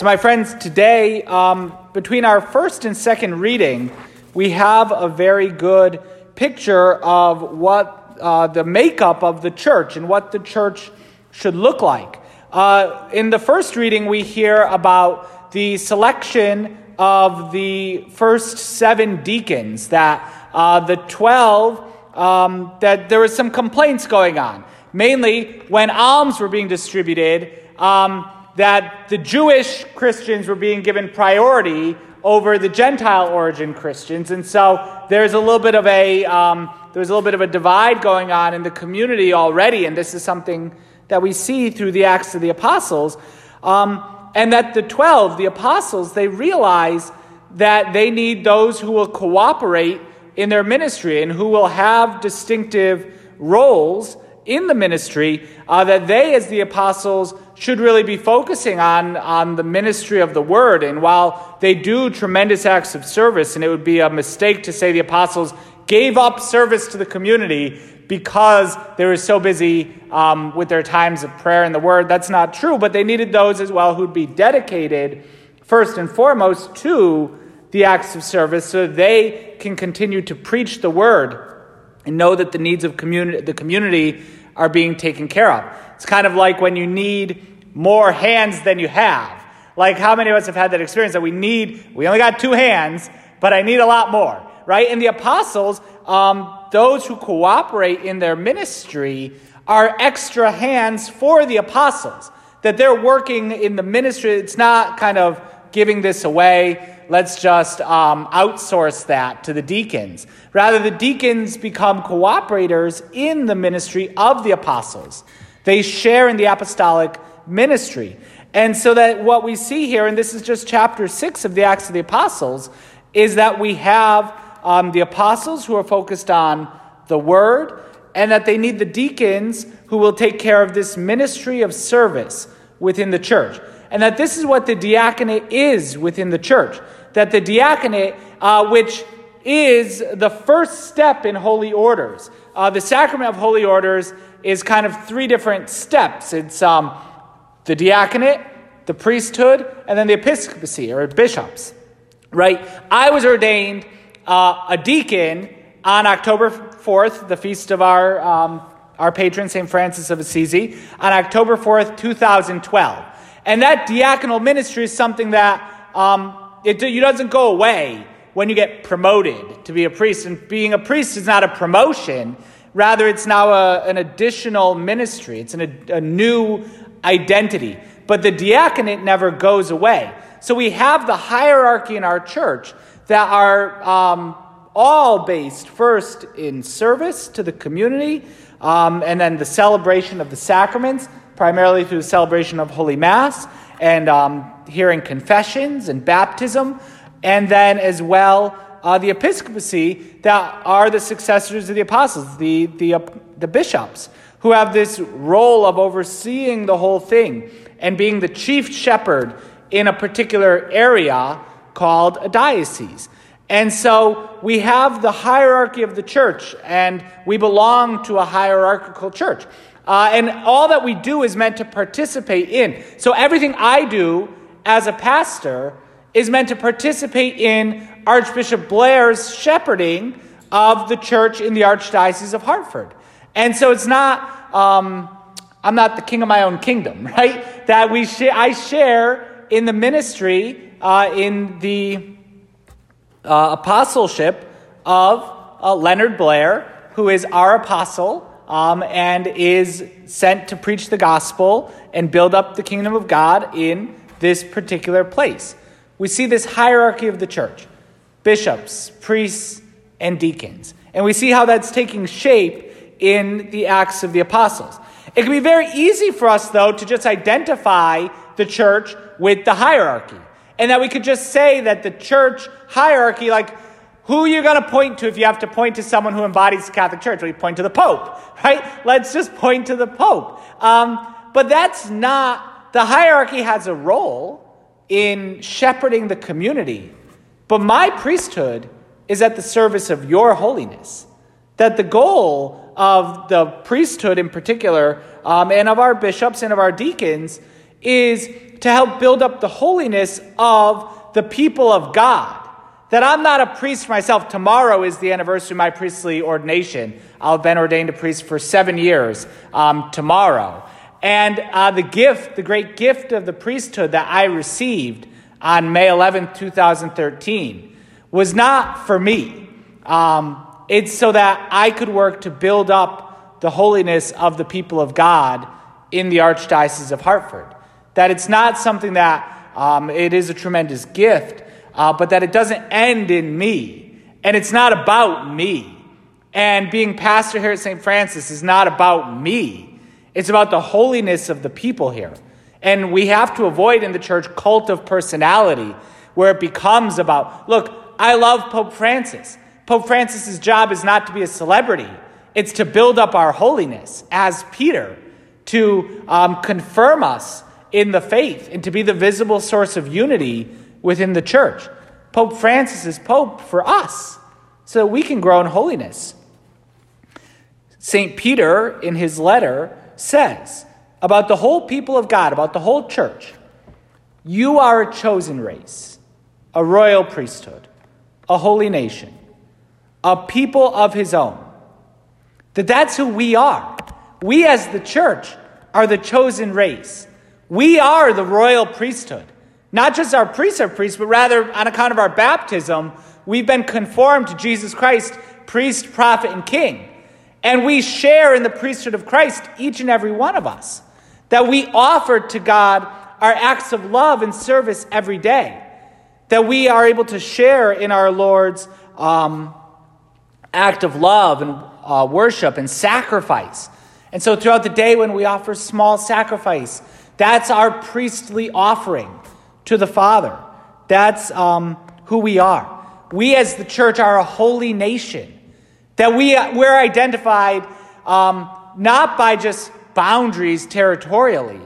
So, my friends, today, um, between our first and second reading, we have a very good picture of what uh, the makeup of the church and what the church should look like. Uh, in the first reading, we hear about the selection of the first seven deacons, that uh, the 12, um, that there was some complaints going on. Mainly when alms were being distributed, um, that the Jewish Christians were being given priority over the Gentile origin Christians. And so there's a little bit of a, um, there's a little bit of a divide going on in the community already. And this is something that we see through the Acts of the Apostles. Um, and that the 12, the apostles, they realize that they need those who will cooperate in their ministry and who will have distinctive roles in the ministry, uh, that they, as the apostles, should really be focusing on, on the ministry of the word. And while they do tremendous acts of service, and it would be a mistake to say the apostles gave up service to the community because they were so busy um, with their times of prayer and the word. That's not true, but they needed those as well who'd be dedicated first and foremost to the acts of service so they can continue to preach the word and know that the needs of communi- the community are being taken care of. It's kind of like when you need more hands than you have. Like how many of us have had that experience that we need, we only got two hands, but I need a lot more, right? And the apostles, um, those who cooperate in their ministry are extra hands for the apostles. That they're working in the ministry. It's not kind of giving this away. Let's just um, outsource that to the deacons. Rather, the deacons become cooperators in the ministry of the apostles. They share in the apostolic ministry. And so that what we see here, and this is just chapter 6 of the Acts of the Apostles, is that we have um, the apostles who are focused on the word, and that they need the deacons who will take care of this ministry of service within the church. And that this is what the diaconate is within the church. That the diaconate, uh, which is the first step in holy orders, uh, the sacrament of holy orders is kind of three different steps. It's um, the diaconate, the priesthood, and then the episcopacy or bishops. Right? I was ordained uh, a deacon on October 4th, the feast of our, um, our patron, St. Francis of Assisi, on October 4th, 2012. And that diaconal ministry is something that um, it, it doesn't go away when you get promoted to be a priest. And being a priest is not a promotion, rather, it's now a, an additional ministry, it's an, a new identity. But the diaconate never goes away. So we have the hierarchy in our church that are um, all based first in service to the community, um, and then the celebration of the sacraments, primarily through the celebration of Holy Mass, and um, hearing confessions and baptism, and then as well uh, the episcopacy that are the successors of the apostles, the, the, uh, the bishops, who have this role of overseeing the whole thing and being the chief shepherd in a particular area called a diocese. And so we have the hierarchy of the church, and we belong to a hierarchical church. Uh, and all that we do is meant to participate in. So everything I do as a pastor is meant to participate in Archbishop Blair's shepherding of the church in the Archdiocese of Hartford. And so it's not, um, I'm not the king of my own kingdom, right? That we sh- I share in the ministry, uh, in the uh, apostleship of uh, Leonard Blair, who is our apostle um, and is sent to preach the gospel and build up the kingdom of God in this particular place. We see this hierarchy of the church bishops, priests, and deacons. And we see how that's taking shape in the Acts of the Apostles. It can be very easy for us, though, to just identify the church with the hierarchy. And that we could just say that the church hierarchy, like, who are you going to point to if you have to point to someone who embodies the Catholic Church? You point to the Pope, right? Let's just point to the Pope. Um, but that's not, the hierarchy has a role in shepherding the community. But my priesthood is at the service of your holiness. That the goal of the priesthood in particular, um, and of our bishops and of our deacons, is to help build up the holiness of the people of God. That I'm not a priest myself. Tomorrow is the anniversary of my priestly ordination. Have been ordained a priest for seven years um, tomorrow. And uh, the gift, the great gift of the priesthood that I received on May 11th, 2013, was not for me. Um, it's so that I could work to build up the holiness of the people of God in the Archdiocese of Hartford. That it's not something that um, it is a tremendous gift, uh, but that it doesn't end in me. And it's not about me. And being pastor here at St. Francis is not about me. It's about the holiness of the people here. And we have to avoid in the church cult of personality where it becomes about, look, I love Pope Francis. Pope Francis's job is not to be a celebrity. It's to build up our holiness as Peter, to um, confirm us in the faith, and to be the visible source of unity within the church. Pope Francis is Pope for us, so that we can grow in holiness. St. Peter, in his letter, says about the whole people of God, about the whole church, you are a chosen race, a royal priesthood, a holy nation, a people of his own. That that's who we are. We as the church are the chosen race. We are the royal priesthood. Not just our priests are priests, but rather on account of our baptism, we've been conformed to Jesus Christ, priest, prophet, and king. And we share in the priesthood of Christ, each and every one of us. That we offer to God our acts of love and service every day. That we are able to share in our Lord's um, act of love and uh, worship and sacrifice. And so throughout the day, when we offer small sacrifice, that's our priestly offering to the Father. That's um, who we are. We as the church are a holy nation. That we, we're identified um, not by just boundaries territorially,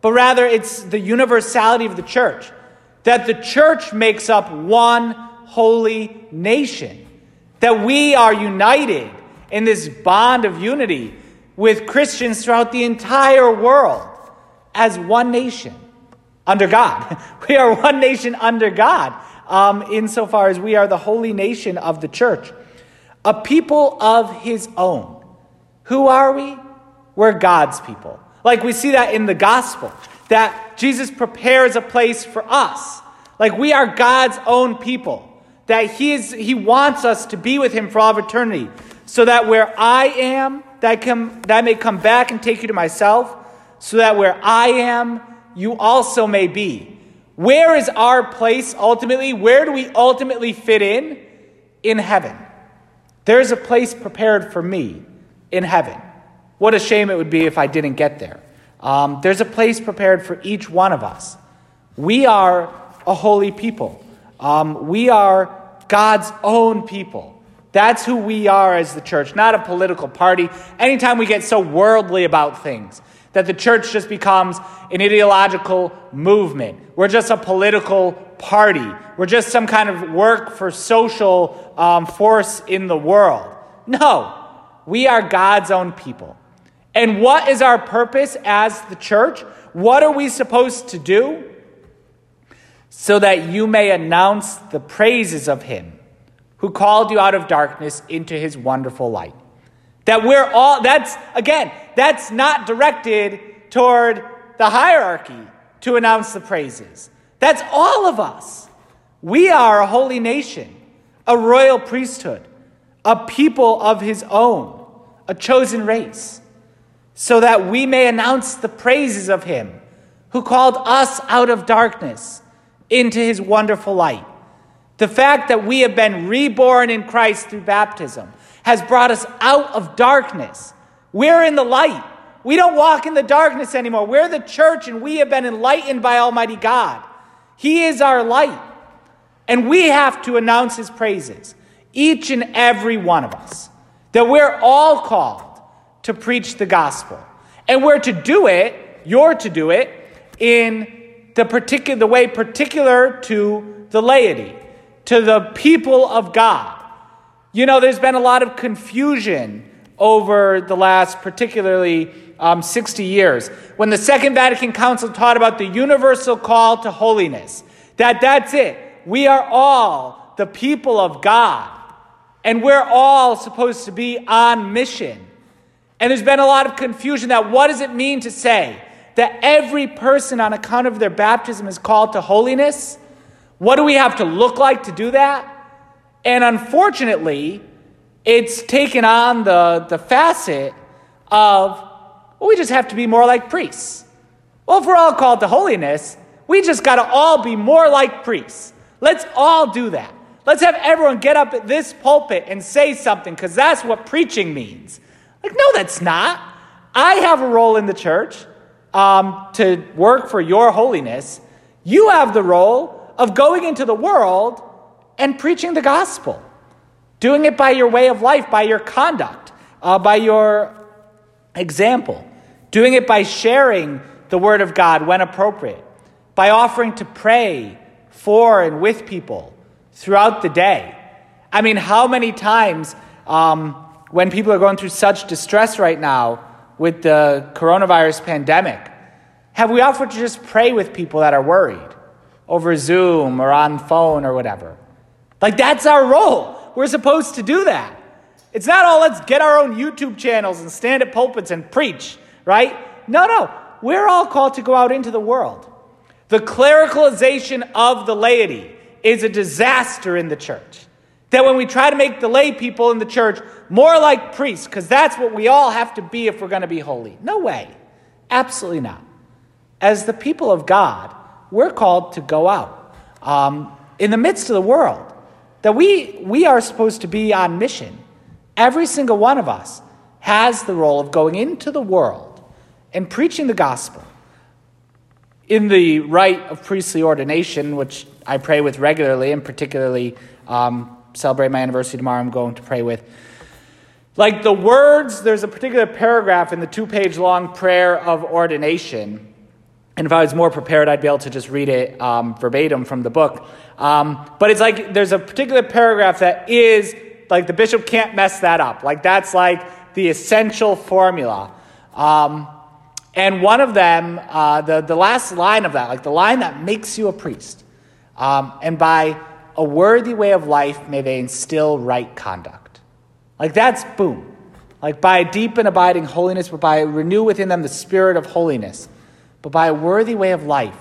but rather it's the universality of the church. That the church makes up one holy nation. That we are united in this bond of unity with Christians throughout the entire world as one nation under God. We are one nation under God, um, insofar as we are the holy nation of the church a people of his own. Who are we? We're God's people. Like we see that in the gospel, that Jesus prepares a place for us. Like we are God's own people, that he, is, he wants us to be with him for all eternity, so that where I am, that, come, that I may come back and take you to myself, so that where I am, you also may be. Where is our place ultimately? Where do we ultimately fit in? In heaven. There's a place prepared for me in heaven. What a shame it would be if I didn't get there. Um, there's a place prepared for each one of us. We are a holy people. Um, we are God's own people. That's who we are as the church, not a political party. Anytime we get so worldly about things, that the church just becomes an ideological movement. We're just a political party. We're just some kind of work for social um, force in the world. No, we are God's own people. And what is our purpose as the church? What are we supposed to do? So that you may announce the praises of Him who called you out of darkness into His wonderful light. That we're all, that's, again, that's not directed toward the hierarchy to announce the praises. That's all of us. We are a holy nation, a royal priesthood, a people of his own, a chosen race, so that we may announce the praises of him who called us out of darkness into his wonderful light. The fact that we have been reborn in Christ through baptism has brought us out of darkness. We're in the light. We don't walk in the darkness anymore. We're the church and we have been enlightened by Almighty God. He is our light. And we have to announce His praises, each and every one of us, that we're all called to preach the gospel. And we're to do it, you're to do it, in the, particular, the way particular to the laity, to the people of God. You know, there's been a lot of confusion over the last, particularly um, 60 years, when the Second Vatican Council taught about the universal call to holiness. That that's it. We are all the people of God, and we're all supposed to be on mission. And there's been a lot of confusion that what does it mean to say that every person on account of their baptism is called to holiness? What do we have to look like to do that? And unfortunately, it's taken on the, the facet of, well, we just have to be more like priests. Well, if we're all called to holiness, we just got to all be more like priests. Let's all do that. Let's have everyone get up at this pulpit and say something because that's what preaching means. Like, no, that's not. I have a role in the church um, to work for your holiness. You have the role of going into the world and preaching the gospel, doing it by your way of life, by your conduct, uh, by your example, doing it by sharing the word of God when appropriate, by offering to pray for and with people throughout the day. I mean, how many times um, when people are going through such distress right now with the coronavirus pandemic, have we offered to just pray with people that are worried over Zoom or on phone or whatever? Like, that's our role. We're supposed to do that. It's not all let's get our own YouTube channels and stand at pulpits and preach, right? No, no. We're all called to go out into the world. The clericalization of the laity is a disaster in the church. That when we try to make the lay people in the church more like priests, because that's what we all have to be if we're going to be holy. No way. Absolutely not. As the people of God, we're called to go out um, in the midst of the world that we, we are supposed to be on mission. Every single one of us has the role of going into the world and preaching the gospel. In the rite of priestly ordination, which I pray with regularly, and particularly um, celebrate my anniversary tomorrow, I'm going to pray with. Like the words, there's a particular paragraph in the two page long prayer of ordination and if I was more prepared, I'd be able to just read it um, verbatim from the book. Um, but it's like there's a particular paragraph that is like the bishop can't mess that up. Like that's like the essential formula. Um, and one of them, uh, the, the last line of that, like the line that makes you a priest, um, and by a worthy way of life may they instill right conduct. Like that's boom. Like by deep and abiding holiness, but by renew within them the spirit of holiness but by a worthy way of life,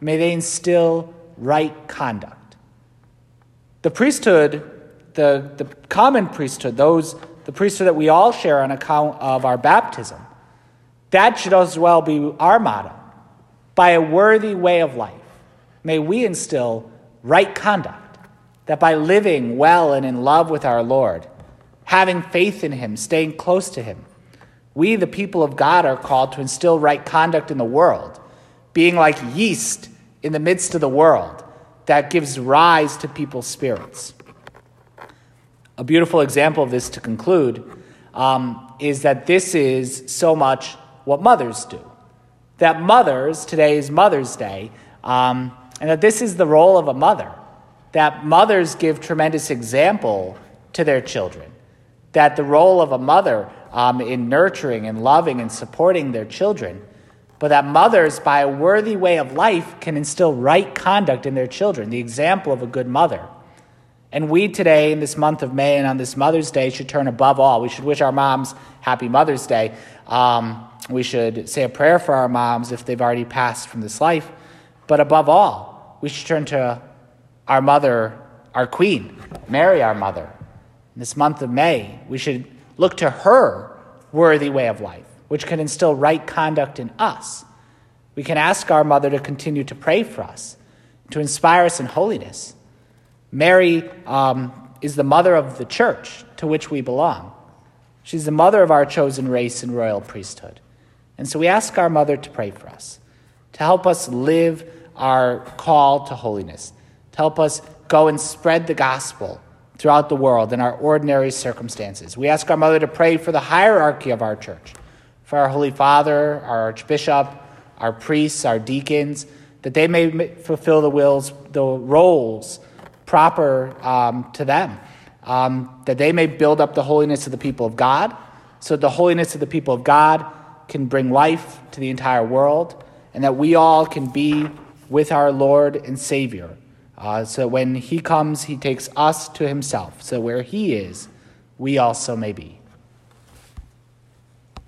may they instill right conduct. The priesthood, the, the common priesthood, those the priesthood that we all share on account of our baptism, that should as well be our motto. By a worthy way of life, may we instill right conduct, that by living well and in love with our Lord, having faith in Him, staying close to Him, we, the people of God, are called to instill right conduct in the world, being like yeast in the midst of the world that gives rise to people's spirits. A beautiful example of this to conclude um, is that this is so much what mothers do. That mothers, today is Mother's Day, um, and that this is the role of a mother. That mothers give tremendous example to their children. That the role of a mother um, in nurturing and loving and supporting their children, but that mothers, by a worthy way of life, can instill right conduct in their children, the example of a good mother. And we today, in this month of May and on this Mother's Day, should turn above all. We should wish our moms Happy Mother's Day. Um, we should say a prayer for our moms if they've already passed from this life. But above all, we should turn to our mother, our queen, Mary, our mother. In this month of May, we should look to her worthy way of life, which can instill right conduct in us. We can ask our mother to continue to pray for us, to inspire us in holiness. Mary um, is the mother of the church to which we belong. She's the mother of our chosen race and royal priesthood. And so we ask our mother to pray for us, to help us live our call to holiness, to help us go and spread the gospel throughout the world in our ordinary circumstances. We ask our Mother to pray for the hierarchy of our church, for our Holy Father, our Archbishop, our priests, our deacons, that they may fulfill the wills, the roles proper um, to them, um, that they may build up the holiness of the people of God, so the holiness of the people of God can bring life to the entire world, and that we all can be with our Lord and Savior. Uh, so when He comes, He takes us to Himself. So where He is, we also may be.